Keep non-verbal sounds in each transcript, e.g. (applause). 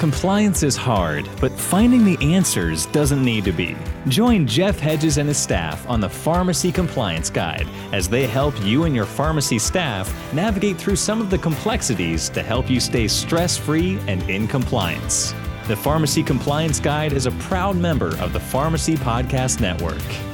Compliance is hard, but finding the answers doesn't need to be. Join Jeff Hedges and his staff on the Pharmacy Compliance Guide as they help you and your pharmacy staff navigate through some of the complexities to help you stay stress free and in compliance. The Pharmacy Compliance Guide is a proud member of the Pharmacy Podcast Network.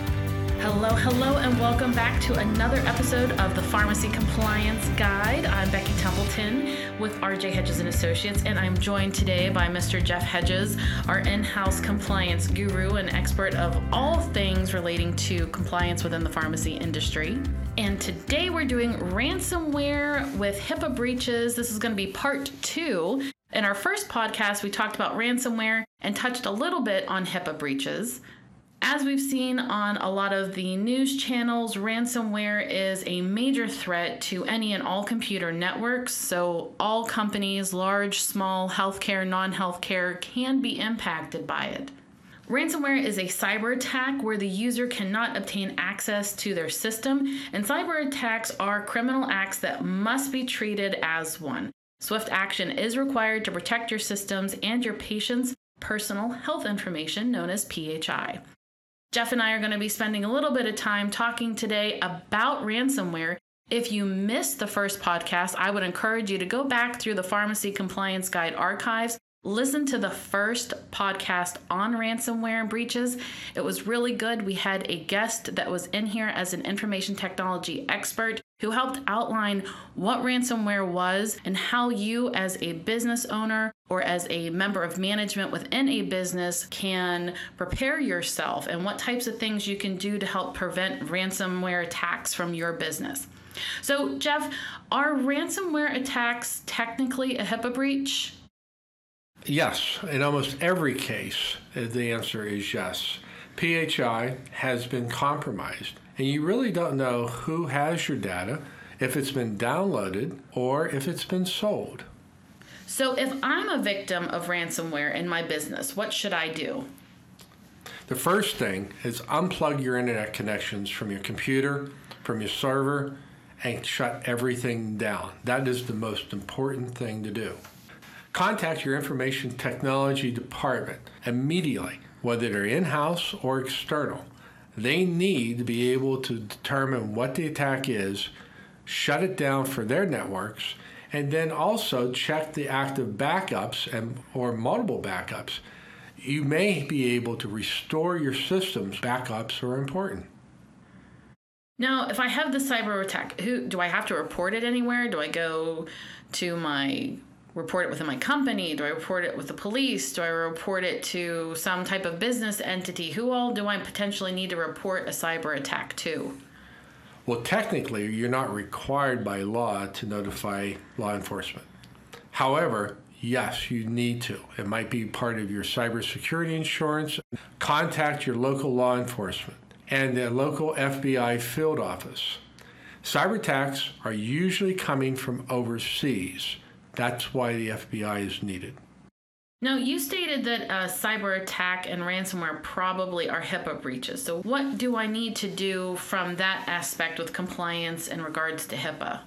Hello, hello, and welcome back to another episode of the Pharmacy Compliance Guide. I'm Becky Templeton with RJ Hedges and Associates, and I'm joined today by Mr. Jeff Hedges, our in-house compliance guru and expert of all things relating to compliance within the pharmacy industry. And today we're doing ransomware with HIPAA breaches. This is going to be part two. In our first podcast, we talked about ransomware and touched a little bit on HIPAA breaches. As we've seen on a lot of the news channels, ransomware is a major threat to any and all computer networks. So, all companies, large, small, healthcare, non healthcare, can be impacted by it. Ransomware is a cyber attack where the user cannot obtain access to their system, and cyber attacks are criminal acts that must be treated as one. Swift action is required to protect your systems and your patients' personal health information, known as PHI. Jeff and I are going to be spending a little bit of time talking today about ransomware. If you missed the first podcast, I would encourage you to go back through the Pharmacy Compliance Guide archives. Listen to the first podcast on ransomware and breaches. It was really good. We had a guest that was in here as an information technology expert who helped outline what ransomware was and how you, as a business owner or as a member of management within a business, can prepare yourself and what types of things you can do to help prevent ransomware attacks from your business. So, Jeff, are ransomware attacks technically a HIPAA breach? Yes, in almost every case, uh, the answer is yes. PHI has been compromised and you really don't know who has your data, if it's been downloaded, or if it's been sold. So, if I'm a victim of ransomware in my business, what should I do? The first thing is unplug your internet connections from your computer, from your server, and shut everything down. That is the most important thing to do. Contact your information technology department immediately, whether they're in house or external. They need to be able to determine what the attack is, shut it down for their networks, and then also check the active backups and or multiple backups. You may be able to restore your systems. Backups are important. Now, if I have the cyber attack, who do I have to report it anywhere? Do I go to my report it within my company? Do I report it with the police? Do I report it to some type of business entity? Who all do I potentially need to report a cyber attack to? Well, technically, you're not required by law to notify law enforcement. However, yes, you need to. It might be part of your cybersecurity insurance. Contact your local law enforcement and the local FBI field office. Cyber attacks are usually coming from overseas. That's why the FBI is needed. Now, you stated that a cyber attack and ransomware probably are HIPAA breaches. So, what do I need to do from that aspect with compliance in regards to HIPAA?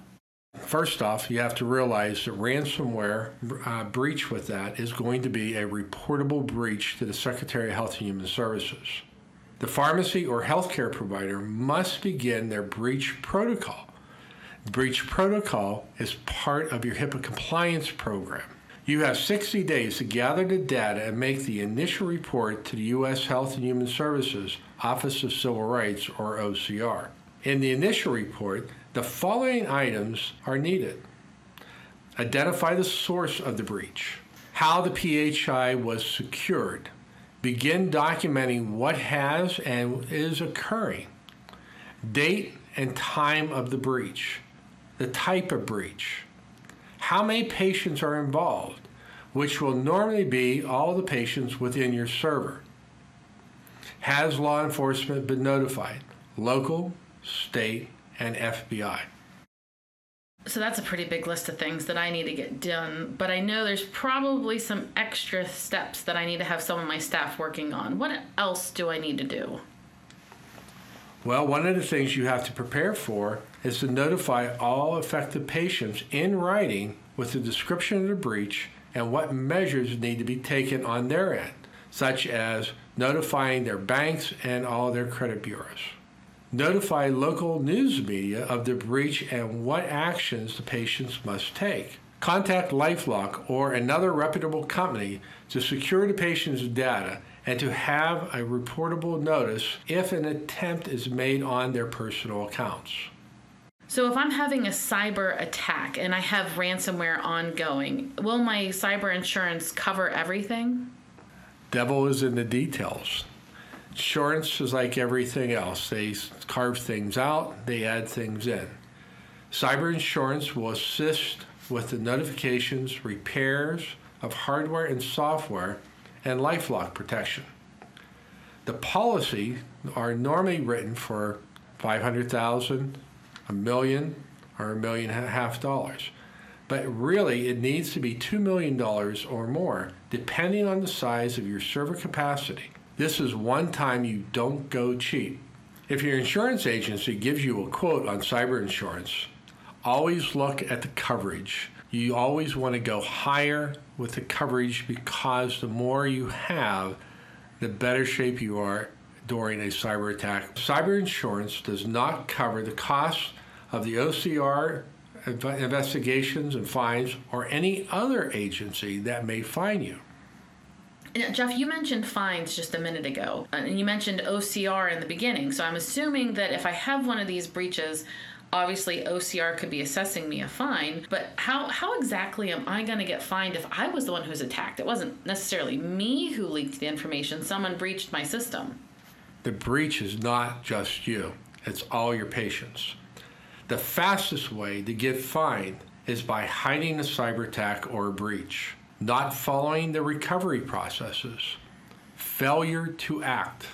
First off, you have to realize that ransomware uh, breach with that is going to be a reportable breach to the Secretary of Health and Human Services. The pharmacy or healthcare provider must begin their breach protocol breach protocol is part of your HIPAA compliance program. You have 60 days to gather the data and make the initial report to the U.S. Health and Human Services Office of Civil Rights, or OCR. In the initial report, the following items are needed identify the source of the breach, how the PHI was secured, begin documenting what has and is occurring, date and time of the breach the type of breach, how many patients are involved, which will normally be all the patients within your server. Has law enforcement been notified? Local, state, and FBI. So that's a pretty big list of things that I need to get done, but I know there's probably some extra steps that I need to have some of my staff working on. What else do I need to do? Well, one of the things you have to prepare for is to notify all affected patients in writing with the description of the breach and what measures need to be taken on their end, such as notifying their banks and all their credit bureaus. Notify local news media of the breach and what actions the patients must take. Contact Lifelock or another reputable company to secure the patient's data and to have a reportable notice if an attempt is made on their personal accounts. So, if I'm having a cyber attack and I have ransomware ongoing, will my cyber insurance cover everything? Devil is in the details. Insurance is like everything else. They carve things out, they add things in. Cyber insurance will assist with the notifications, repairs of hardware and software, and lifelock protection. The policy are normally written for 500,000, a million, or a million and a half dollars. But really, it needs to be $2 million or more, depending on the size of your server capacity. This is one time you don't go cheap. If your insurance agency gives you a quote on cyber insurance, always look at the coverage. You always want to go higher with the coverage because the more you have, the better shape you are during a cyber attack. Cyber insurance does not cover the cost of the OCR investigations and fines or any other agency that may fine you. Jeff, you mentioned fines just a minute ago, and you mentioned OCR in the beginning. So I'm assuming that if I have one of these breaches, obviously OCR could be assessing me a fine, but how, how exactly am I going to get fined if I was the one who's attacked? It wasn't necessarily me who leaked the information, someone breached my system. The breach is not just you, it's all your patients. The fastest way to get fined is by hiding a cyber attack or breach not following the recovery processes, failure to act,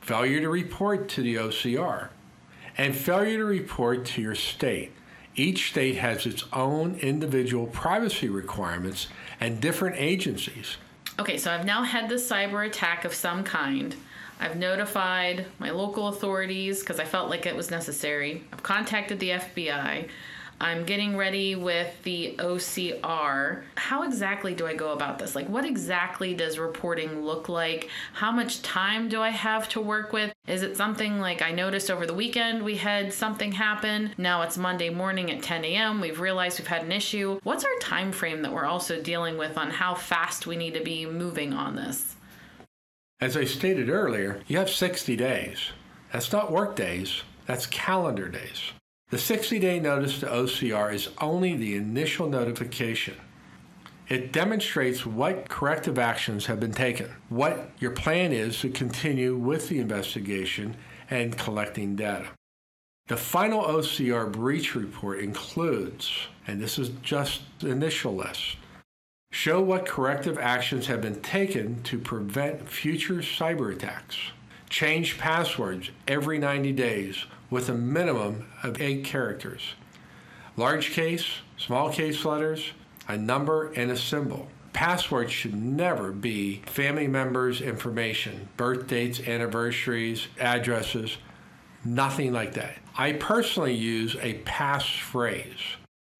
failure to report to the OCR, and failure to report to your state. Each state has its own individual privacy requirements and different agencies. Okay, so I've now had the cyber attack of some kind. I've notified my local authorities because I felt like it was necessary. I've contacted the FBI. I'm getting ready with the OCR. How exactly do I go about this? Like, what exactly does reporting look like? How much time do I have to work with? Is it something like I noticed over the weekend we had something happen? Now it's Monday morning at 10 a.m. We've realized we've had an issue. What's our time frame that we're also dealing with on how fast we need to be moving on this? As I stated earlier, you have 60 days. That's not work days, that's calendar days. The 60 day notice to OCR is only the initial notification. It demonstrates what corrective actions have been taken, what your plan is to continue with the investigation and collecting data. The final OCR breach report includes, and this is just the initial list, show what corrective actions have been taken to prevent future cyber attacks, change passwords every 90 days with a minimum of eight characters. Large case, small case letters, a number, and a symbol. Passwords should never be family members' information, birth dates, anniversaries, addresses, nothing like that. I personally use a passphrase,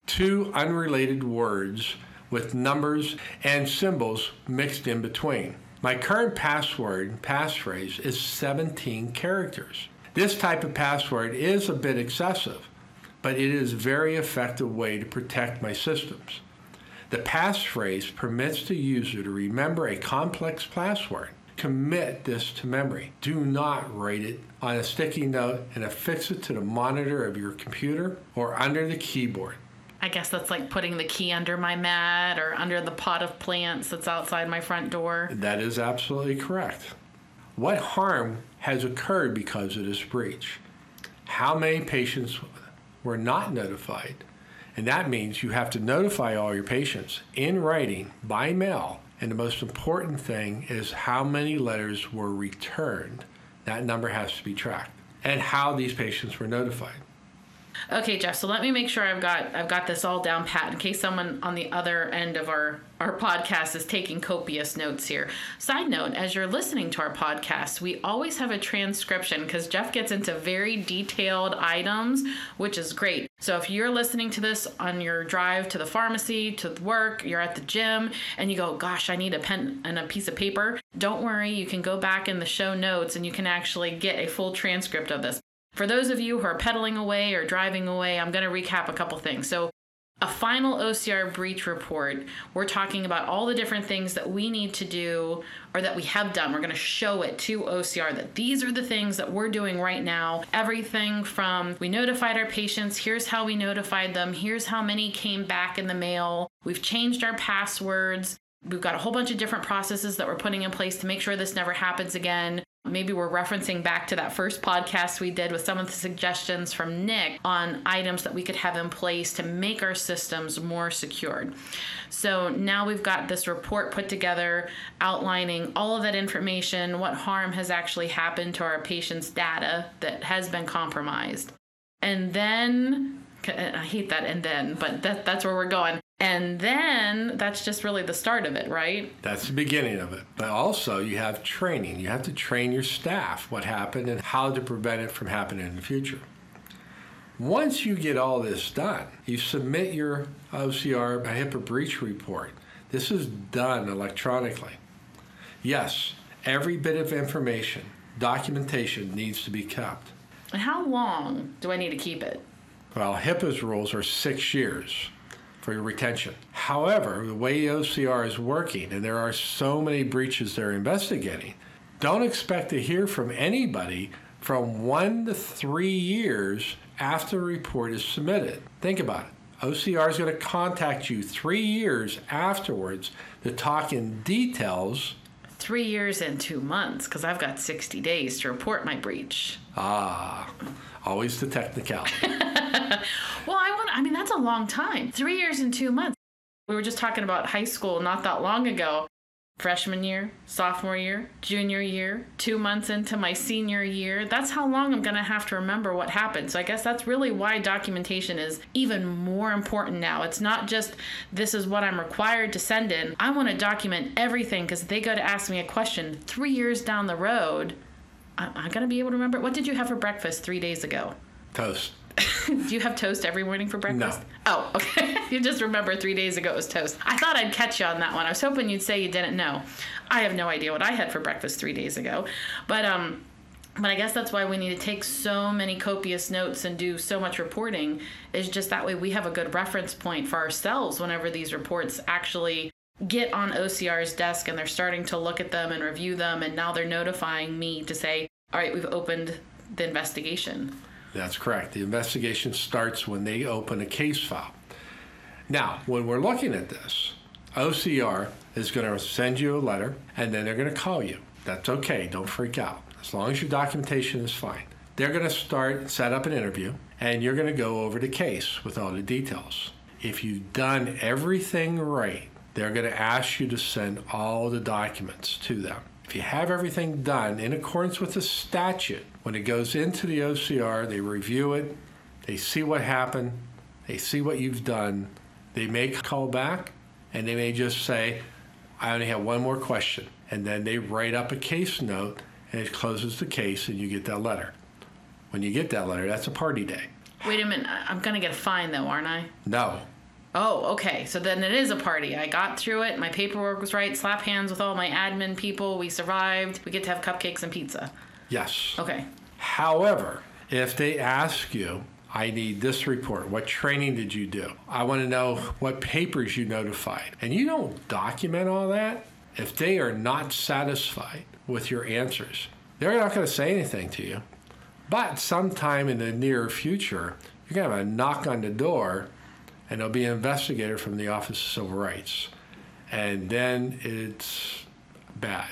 two unrelated words with numbers and symbols mixed in between. My current password, passphrase, is 17 characters. This type of password is a bit excessive, but it is a very effective way to protect my systems. The passphrase permits the user to remember a complex password. Commit this to memory. Do not write it on a sticky note and affix it to the monitor of your computer or under the keyboard. I guess that's like putting the key under my mat or under the pot of plants that's outside my front door. That is absolutely correct. What harm has occurred because of this breach? How many patients were not notified? And that means you have to notify all your patients in writing by mail And the most important thing is how many letters were returned. That number has to be tracked. And how these patients were notified. Okay, Jeff. So let me make sure I've got I've got this all down pat in case someone on the other end of our our podcast is taking copious notes here. Side note, as you're listening to our podcast, we always have a transcription because Jeff gets into very detailed items, which is great. So if you're listening to this on your drive to the pharmacy, to work, you're at the gym, and you go, gosh, I need a pen and a piece of paper, don't worry, you can go back in the show notes and you can actually get a full transcript of this. For those of you who are pedaling away or driving away, I'm going to recap a couple things. So, a final OCR breach report, we're talking about all the different things that we need to do or that we have done. We're going to show it to OCR that these are the things that we're doing right now. Everything from we notified our patients, here's how we notified them, here's how many came back in the mail, we've changed our passwords. We've got a whole bunch of different processes that we're putting in place to make sure this never happens again. Maybe we're referencing back to that first podcast we did with some of the suggestions from Nick on items that we could have in place to make our systems more secured. So now we've got this report put together outlining all of that information, what harm has actually happened to our patient's data that has been compromised. And then I hate that and then, but that, that's where we're going. And then that's just really the start of it, right? That's the beginning of it. But also, you have training. You have to train your staff what happened and how to prevent it from happening in the future. Once you get all this done, you submit your OCR HIPAA breach report. This is done electronically. Yes, every bit of information, documentation needs to be kept. And how long do I need to keep it? Well, HIPAA's rules are six years for your retention. However, the way OCR is working, and there are so many breaches they're investigating, don't expect to hear from anybody from one to three years after the report is submitted. Think about it. OCR is going to contact you three years afterwards to talk in details. Three years and two months, because I've got 60 days to report my breach. Ah, always the technicality. (laughs) well, I want. I mean, that's a long time. Three years and two months. We were just talking about high school not that long ago. Freshman year, sophomore year, junior year, two months into my senior year. That's how long I'm going to have to remember what happened. So I guess that's really why documentation is even more important now. It's not just this is what I'm required to send in. I want to document everything because they go to ask me a question three years down the road. I'm going to be able to remember. What did you have for breakfast three days ago? Toast. (laughs) Do you have toast every morning for breakfast? No. Oh, (laughs) okay. you just remember three days ago it was toast. I thought I'd catch you on that one. I was hoping you'd say you didn't know. I have no idea what I had for breakfast three days ago. But um but I guess that's why we need to take so many copious notes and do so much reporting is just that way we have a good reference point for ourselves whenever these reports actually get on OCR's desk and they're starting to look at them and review them and now they're notifying me to say, "All right, we've opened the investigation." That's correct. The investigation starts when they open a case file. Now, when we're looking at this, OCR is going to send you a letter and then they're going to call you. That's okay. Don't freak out. As long as your documentation is fine. They're going to start, set up an interview, and you're going to go over the case with all the details. If you've done everything right, they're going to ask you to send all the documents to them. If you have everything done in accordance with the statute, when it goes into the OCR, they review it, they see what happened, they see what you've done, they may call back, and they may just say, I only have one more question. And then they write up a case note, and it closes the case, and you get that letter. When you get that letter, that's a party day. Wait a minute. I'm going to get a fine, though, aren't I? No, Oh, okay. So then it is a party. I got through it. My paperwork was right. Slap hands with all my admin people. We survived. We get to have cupcakes and pizza. yes. Okay. However, if they ask you, I need this report. What training did you do? I want to know what papers you notified. And you don't document all that. If they are not satisfied with your answers, they're not going to say anything to you. But sometime in the near future, you're going to have a knock on the door and there'll be an investigator from the Office of Civil Rights. And then it's bad.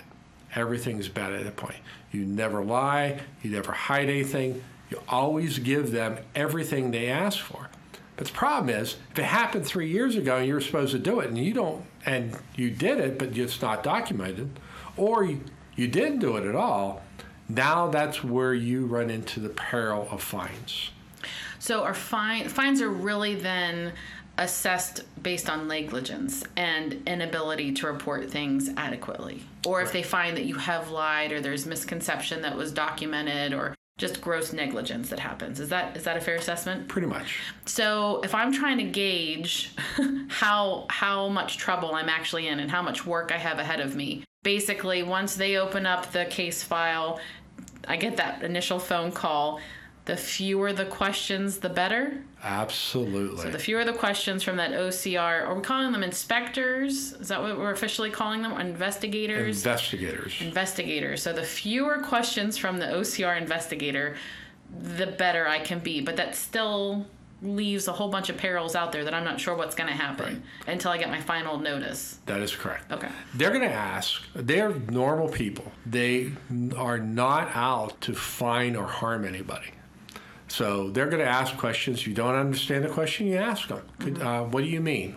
Everything's bad at that point. You never lie, you never hide anything, you always give them everything they ask for. But the problem is, if it happened three years ago and you were supposed to do it and you don't, and you did it, but it's not documented, or you, you didn't do it at all, now that's where you run into the peril of fines. So are fine fines are really then assessed based on negligence and inability to report things adequately. Or if they find that you have lied or there's misconception that was documented or just gross negligence that happens. Is that is that a fair assessment? Pretty much. So if I'm trying to gauge (laughs) how how much trouble I'm actually in and how much work I have ahead of me, basically once they open up the case file, I get that initial phone call. The fewer the questions, the better. Absolutely. So the fewer the questions from that OCR, are we calling them inspectors? Is that what we're officially calling them? Investigators? Investigators. Investigators. So the fewer questions from the OCR investigator, the better I can be. But that still leaves a whole bunch of perils out there that I'm not sure what's going to happen until I get my final notice. That is correct. Okay. They're going to ask, they're normal people. They are not out to fine or harm anybody. So they're going to ask questions. If You don't understand the question, you ask them. Uh, what do you mean?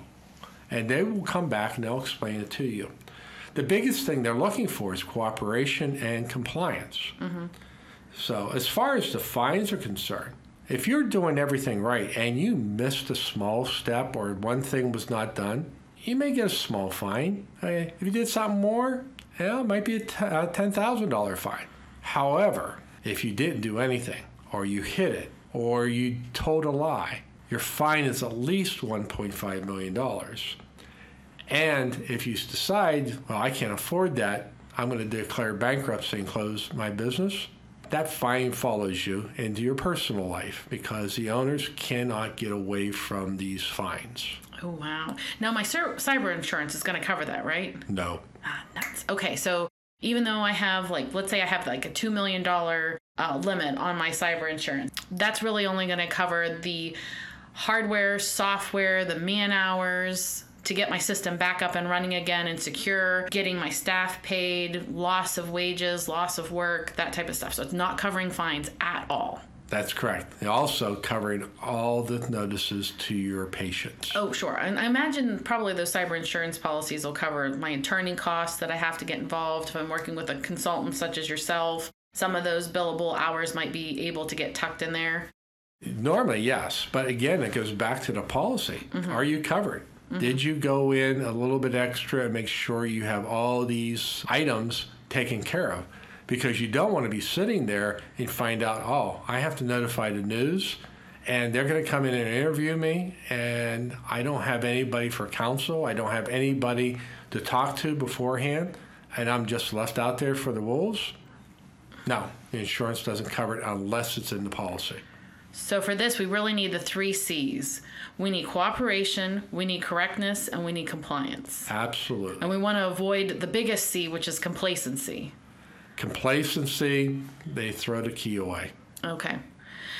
And they will come back and they'll explain it to you. The biggest thing they're looking for is cooperation and compliance. So, as far as the fines are concerned, if you're doing everything right and you missed a small step or one thing was not done, you may get a small fine. If you did something more, yeah, it might be a $10,000 fine. However, if you didn't do anything, or you hid it, or you told a lie, your fine is at least $1.5 million. And if you decide, well, I can't afford that, I'm going to declare bankruptcy and close my business, that fine follows you into your personal life because the owners cannot get away from these fines. Oh, wow. Now, my cy- cyber insurance is going to cover that, right? No. Ah, nuts. Okay, so even though I have, like, let's say I have like a $2 million uh, limit on my cyber insurance, that's really only going to cover the hardware, software, the man hours to get my system back up and running again and secure, getting my staff paid, loss of wages, loss of work, that type of stuff. So it's not covering fines at all. That's correct. They also covering all the notices to your patients. Oh, sure. And I imagine probably those cyber insurance policies will cover my attorney costs that I have to get involved if I'm working with a consultant such as yourself. Some of those billable hours might be able to get tucked in there. Normally, yes. But again, it goes back to the policy. Mm-hmm. Are you covered? Mm-hmm. Did you go in a little bit extra and make sure you have all these items taken care of? Because you don't want to be sitting there and find out, oh, I have to notify the news and they're going to come in and interview me and I don't have anybody for counsel. I don't have anybody to talk to beforehand and I'm just left out there for the wolves. No, the insurance doesn't cover it unless it's in the policy. So for this, we really need the three C's. We need cooperation, we need correctness, and we need compliance. Absolutely. And we want to avoid the biggest C, which is complacency. Complacency, they throw the key away. Okay.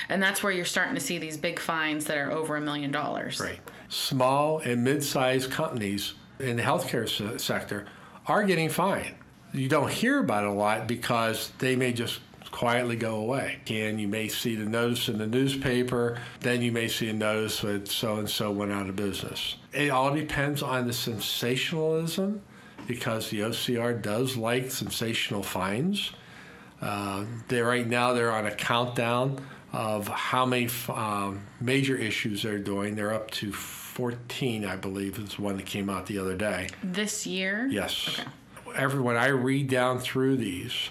And that's where you're starting to see these big fines that are over a million dollars. Right. Small and mid-sized companies in the healthcare se- sector are getting fined. You don't hear about it a lot because they may just quietly go away. And you may see the notice in the newspaper, then you may see a notice that so and so went out of business. It all depends on the sensationalism because the OCR does like sensational fines. Uh, they right now they're on a countdown of how many um, major issues they're doing. They're up to 14, I believe, is one that came out the other day. This year? Yes. Okay. Everyone, I read down through these,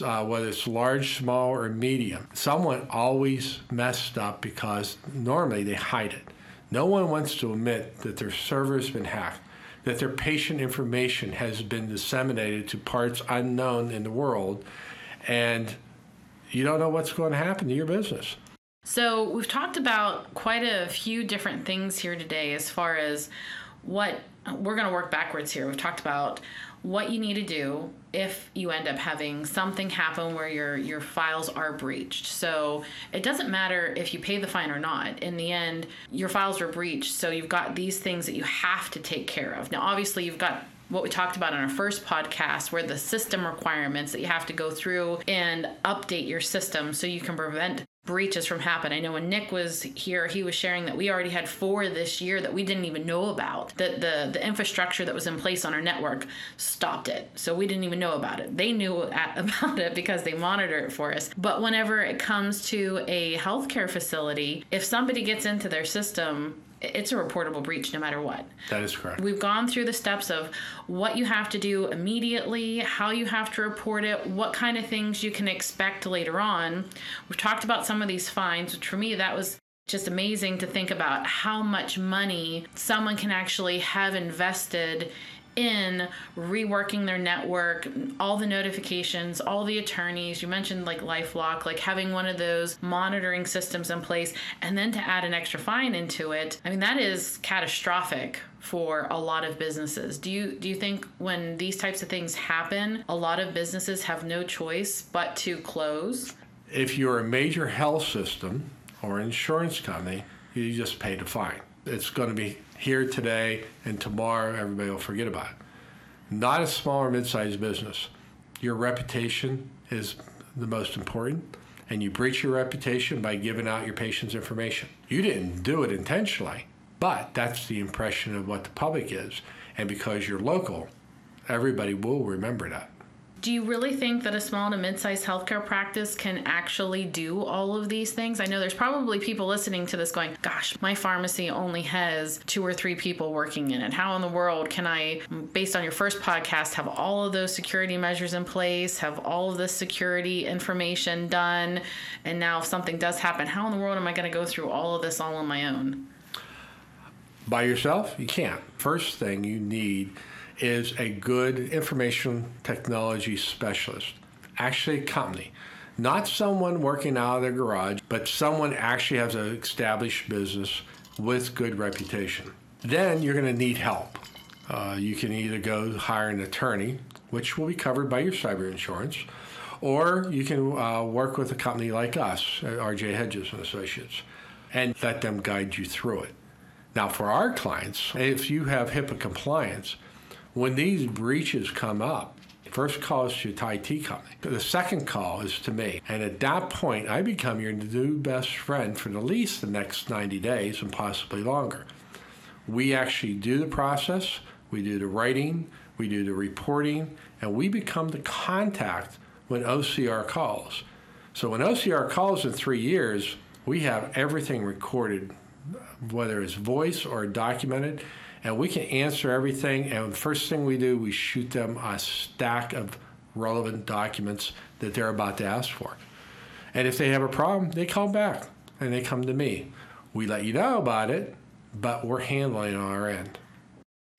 uh, whether it's large, small, or medium, someone always messed up because normally they hide it. No one wants to admit that their server has been hacked, that their patient information has been disseminated to parts unknown in the world, and you don't know what's going to happen to your business. So we've talked about quite a few different things here today as far as what we're going to work backwards here. We've talked about what you need to do if you end up having something happen where your your files are breached. So it doesn't matter if you pay the fine or not. In the end, your files were breached, so you've got these things that you have to take care of. Now obviously you've got what we talked about on our first podcast where the system requirements that you have to go through and update your system so you can prevent breaches from happen. I know when Nick was here, he was sharing that we already had four this year that we didn't even know about. That the the infrastructure that was in place on our network stopped it, so we didn't even know about it. They knew at, (laughs) about it because they monitor it for us. But whenever it comes to a healthcare facility, if somebody gets into their system it's a reportable breach no matter what. That is correct. We've gone through the steps of what you have to do immediately, how you have to report it, what kind of things you can expect later on. We've talked about some of these fines, which for me, that was just amazing to think about how much money someone can actually have invested in reworking their network, all the notifications, all the attorneys. You mentioned like Lifelock, like having one of those monitoring systems in place, and then to add an extra fine into it. I mean, that is catastrophic for a lot of businesses. Do you do you think when these types of things happen, a lot of businesses have no choice but to close? If you're a major health system or insurance company, you just pay the fine. It's going to be here today and tomorrow everybody will forget about it. Not a small or mid-sized business. Your reputation is the most important and you breach your reputation by giving out your patient's information. You didn't do it intentionally, but that's the impression of what the public is. And because you're local, everybody will remember that. Do you really think that a small to mid-sized healthcare practice can actually do all of these things? I know there's probably people listening to this going, "Gosh, my pharmacy only has two or three people working in it. How in the world can I, based on your first podcast, have all of those security measures in place, have all of this security information done, and now if something does happen, how in the world am I going to go through all of this all on my own?" By yourself, you can't. First thing you need is a good information technology specialist, actually a company. Not someone working out of their garage, but someone actually has an established business with good reputation. Then you're going to need help. Uh, you can either go hire an attorney, which will be covered by your cyber insurance, or you can uh, work with a company like us, RJ Hedges and Associates, and let them guide you through it. Now, for our clients, if you have HIPAA compliance, when these breaches come up, First call is to the IT company. The second call is to me. And at that point, I become your new best friend for at least the next 90 days and possibly longer. We actually do the process, we do the writing, we do the reporting, and we become the contact when OCR calls. So when OCR calls in three years, we have everything recorded, whether it's voice or documented, and we can answer everything. And the first thing we do, we shoot them a stack of relevant documents that they're about to ask for. And if they have a problem, they call back and they come to me. We let you know about it, but we're handling it on our end.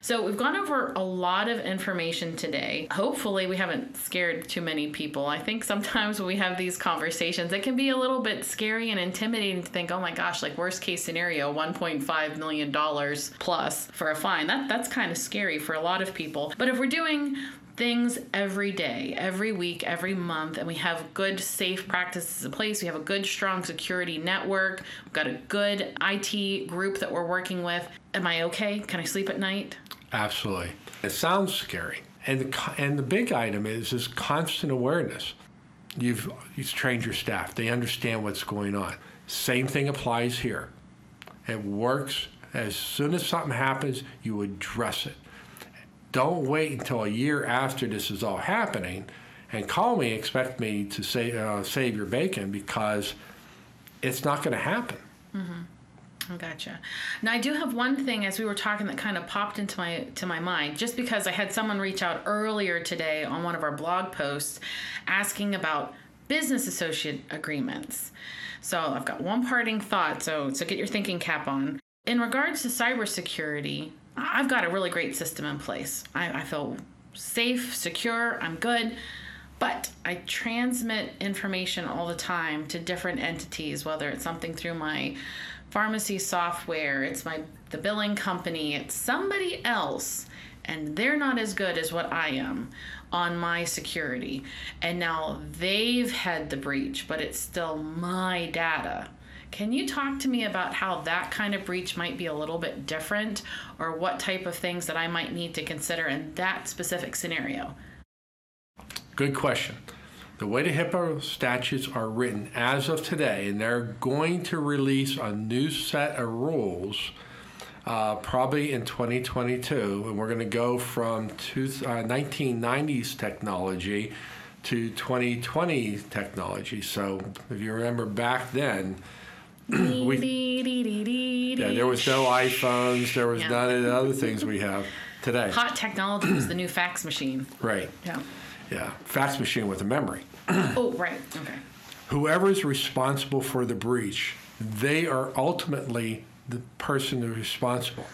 So, we've gone over a lot of information today. Hopefully, we haven't scared too many people. I think sometimes when we have these conversations, it can be a little bit scary and intimidating to think, oh my gosh, like worst case scenario, $1.5 million plus for a fine. That, that's kind of scary for a lot of people. But if we're doing things every day, every week, every month, and we have good, safe practices in place. We have a good, strong security network. We've got a good IT group that we're working with. Am I okay? Can I sleep at night? Absolutely. It sounds scary. And the, and the big item is this constant awareness. You've, you've trained your staff, they understand what's going on. Same thing applies here. It works. As soon as something happens, you address it. Don't wait until a year after this is all happening and call me, expect me to say, uh, save your bacon because it's not going to happen. Mm-hmm. Gotcha. Now I do have one thing as we were talking that kind of popped into my to my mind just because I had someone reach out earlier today on one of our blog posts asking about business associate agreements. So I've got one parting thought. So so get your thinking cap on. In regards to cybersecurity, I've got a really great system in place. I, I feel safe, secure. I'm good but I transmit information all the time to different entities, whether it's something through my pharmacy software, it's my the billing company, it's somebody else and they're not as good as what I am on my security. And now they've had the breach, but it's still my data. Can you talk to me about how that kind of breach might be a little bit different or what type of things that I might need to consider in that specific scenario? Good question. the way the HIPAA statutes are written as of today, and they're going to release a new set of rules uh, probably in 2022, and we're going to go from two, uh, 1990s technology to 2020 technology. So if you remember back then, we, yeah, there was no iPhones, there was Yeah. none of the other things we have today. Hot technology was the new fax machine. Right. Yeah. Yeah. Fax machine with a memory. (clears throat) Oh, right. Okay. Whoever is responsible for the breach, they are ultimately the person who's responsible.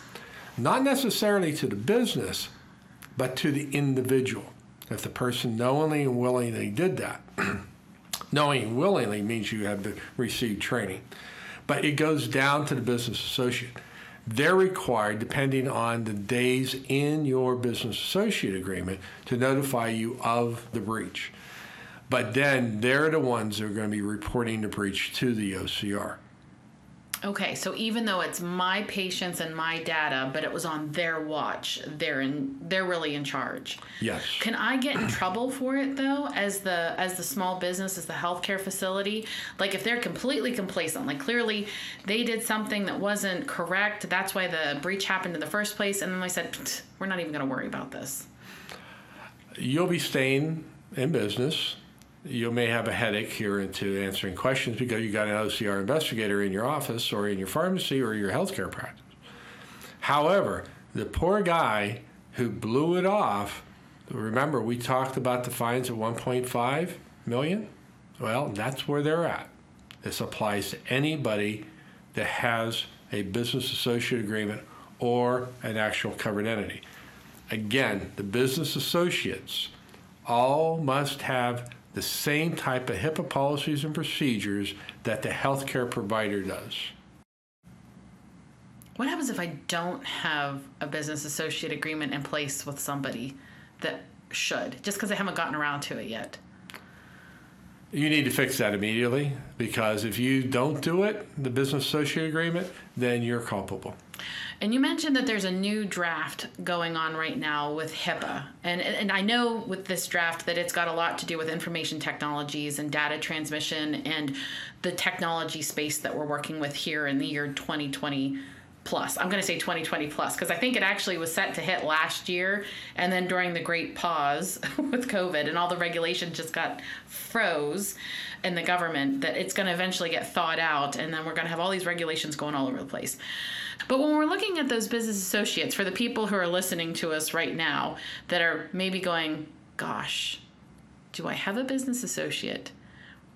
Not necessarily to the business, but to the individual. If the person knowingly and willingly did that, (clears throat) knowing and willingly means you have to receive training. But it goes down to the business associate. They're required, depending on the days in your business associate agreement, to notify you of the breach. But then they're the ones that are going to be reporting the breach to the OCR. Okay, so even though it's my patients and my data, but it was on their watch, they're in they're really in charge. Yes. Can I get in trouble for it though, as the as the small business, as the healthcare facility? Like if they're completely complacent, like clearly they did something that wasn't correct, that's why the breach happened in the first place, and then they said, we're not even gonna worry about this. You'll be staying in business. You may have a headache here into answering questions because you got an OCR investigator in your office or in your pharmacy or your healthcare practice. However, the poor guy who blew it off, remember we talked about the fines at 1.5 million? Well, that's where they're at. This applies to anybody that has a business associate agreement or an actual covered entity. Again, the business associates all must have the same type of HIPAA policies and procedures that the healthcare provider does. What happens if I don't have a business associate agreement in place with somebody that should, just because I haven't gotten around to it yet? You need to fix that immediately because if you don't do it, the business associate agreement, then you're culpable. And you mentioned that there's a new draft going on right now with HIPAA. And, and I know with this draft that it's got a lot to do with information technologies and data transmission and the technology space that we're working with here in the year 2020 plus. I'm going to say 2020 plus because I think it actually was set to hit last year. And then during the great pause (laughs) with COVID and all the regulations just got froze in the government, that it's going to eventually get thawed out. And then we're going to have all these regulations going all over the place. But when we're looking at those business associates, for the people who are listening to us right now that are maybe going, gosh, do I have a business associate?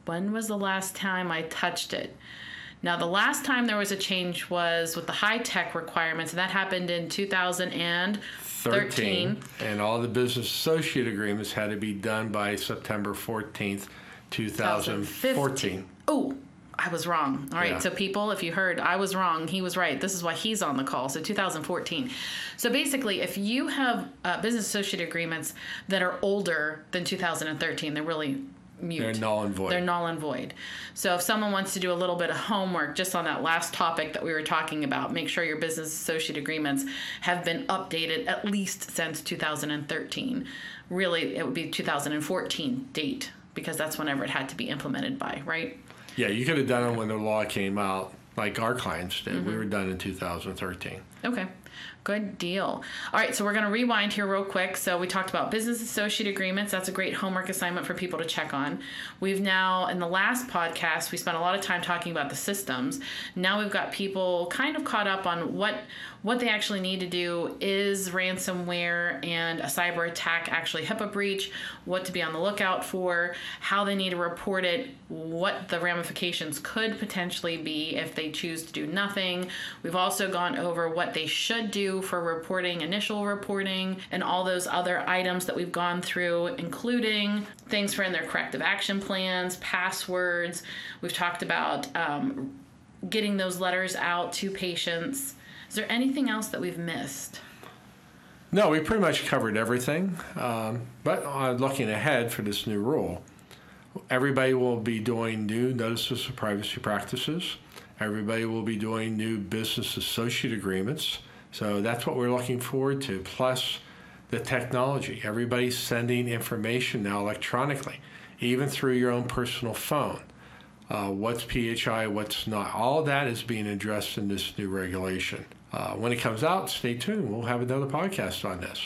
When was the last time I touched it? Now, the last time there was a change was with the HITECH requirements, and that happened in 2013. 13, and all the business associate agreements had to be done by September 14th, 2014. Oh, I was wrong. All right, Yeah. so people, if you heard, I was wrong. He was right. This is why he's on the call. So 2014. So basically, if you have uh, business associate agreements that are older than 2013, they're really mute. They're null and void. They're null and void. So if someone wants to do a little bit of homework just on that last topic that we were talking about, make sure your business associate agreements have been updated at least since 2013. Really, it would be 2014 date because that's whenever it had to be implemented by, right? Yeah, you could have done it when the law came out, like our clients did. Mm-hmm. We were done in 2013. Okay, good deal. All right, so we're going to rewind here real quick. So we talked about business associate agreements. That's a great homework assignment for people to check on. We've now, in the last podcast, we spent a lot of time talking about the systems. Now we've got people kind of caught up on what what they actually need to do is ransomware and a cyber attack actually HIPAA breach, what to be on the lookout for, how they need to report it, what the ramifications could potentially be if they choose to do nothing. We've also gone over what they should for reporting, initial reporting, and all those other items that we've gone through, including things for in their corrective action plans, passwords. We've talked about um, getting those letters out to patients. Is there anything else that we've missed? No, we pretty much covered everything. Um, but uh, looking ahead for this new rule, everybody will be doing new notices of privacy practices. Everybody will be doing new business associate agreements. So that's what we're looking forward to. Plus the technology. Everybody's sending information now electronically. even through your own personal phone. Uh, what's PHI, what's not. All that is being addressed in this new regulation. Uh, when it comes out, stay tuned. We'll have another podcast on this.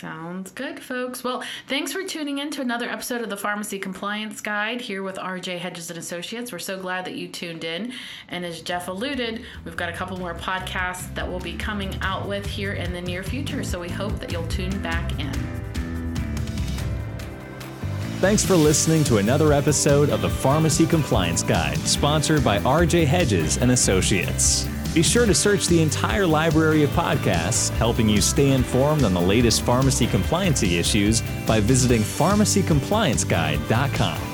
Sounds good, folks. Well, thanks for tuning in to another episode of the Pharmacy Compliance Guide here with RJ Hedges and Associates. We're so glad that you tuned in. And as Jeff alluded, we've got a couple more podcasts that we'll be coming out with here in the near future. So we hope that you'll tune back in. Thanks for listening to another episode of the Pharmacy Compliance Guide, sponsored by RJ Hedges and Associates. Be sure to search the entire library of podcasts, helping you stay informed on the latest pharmacy compliancy issues by visiting pharmacycomplianceguide.com.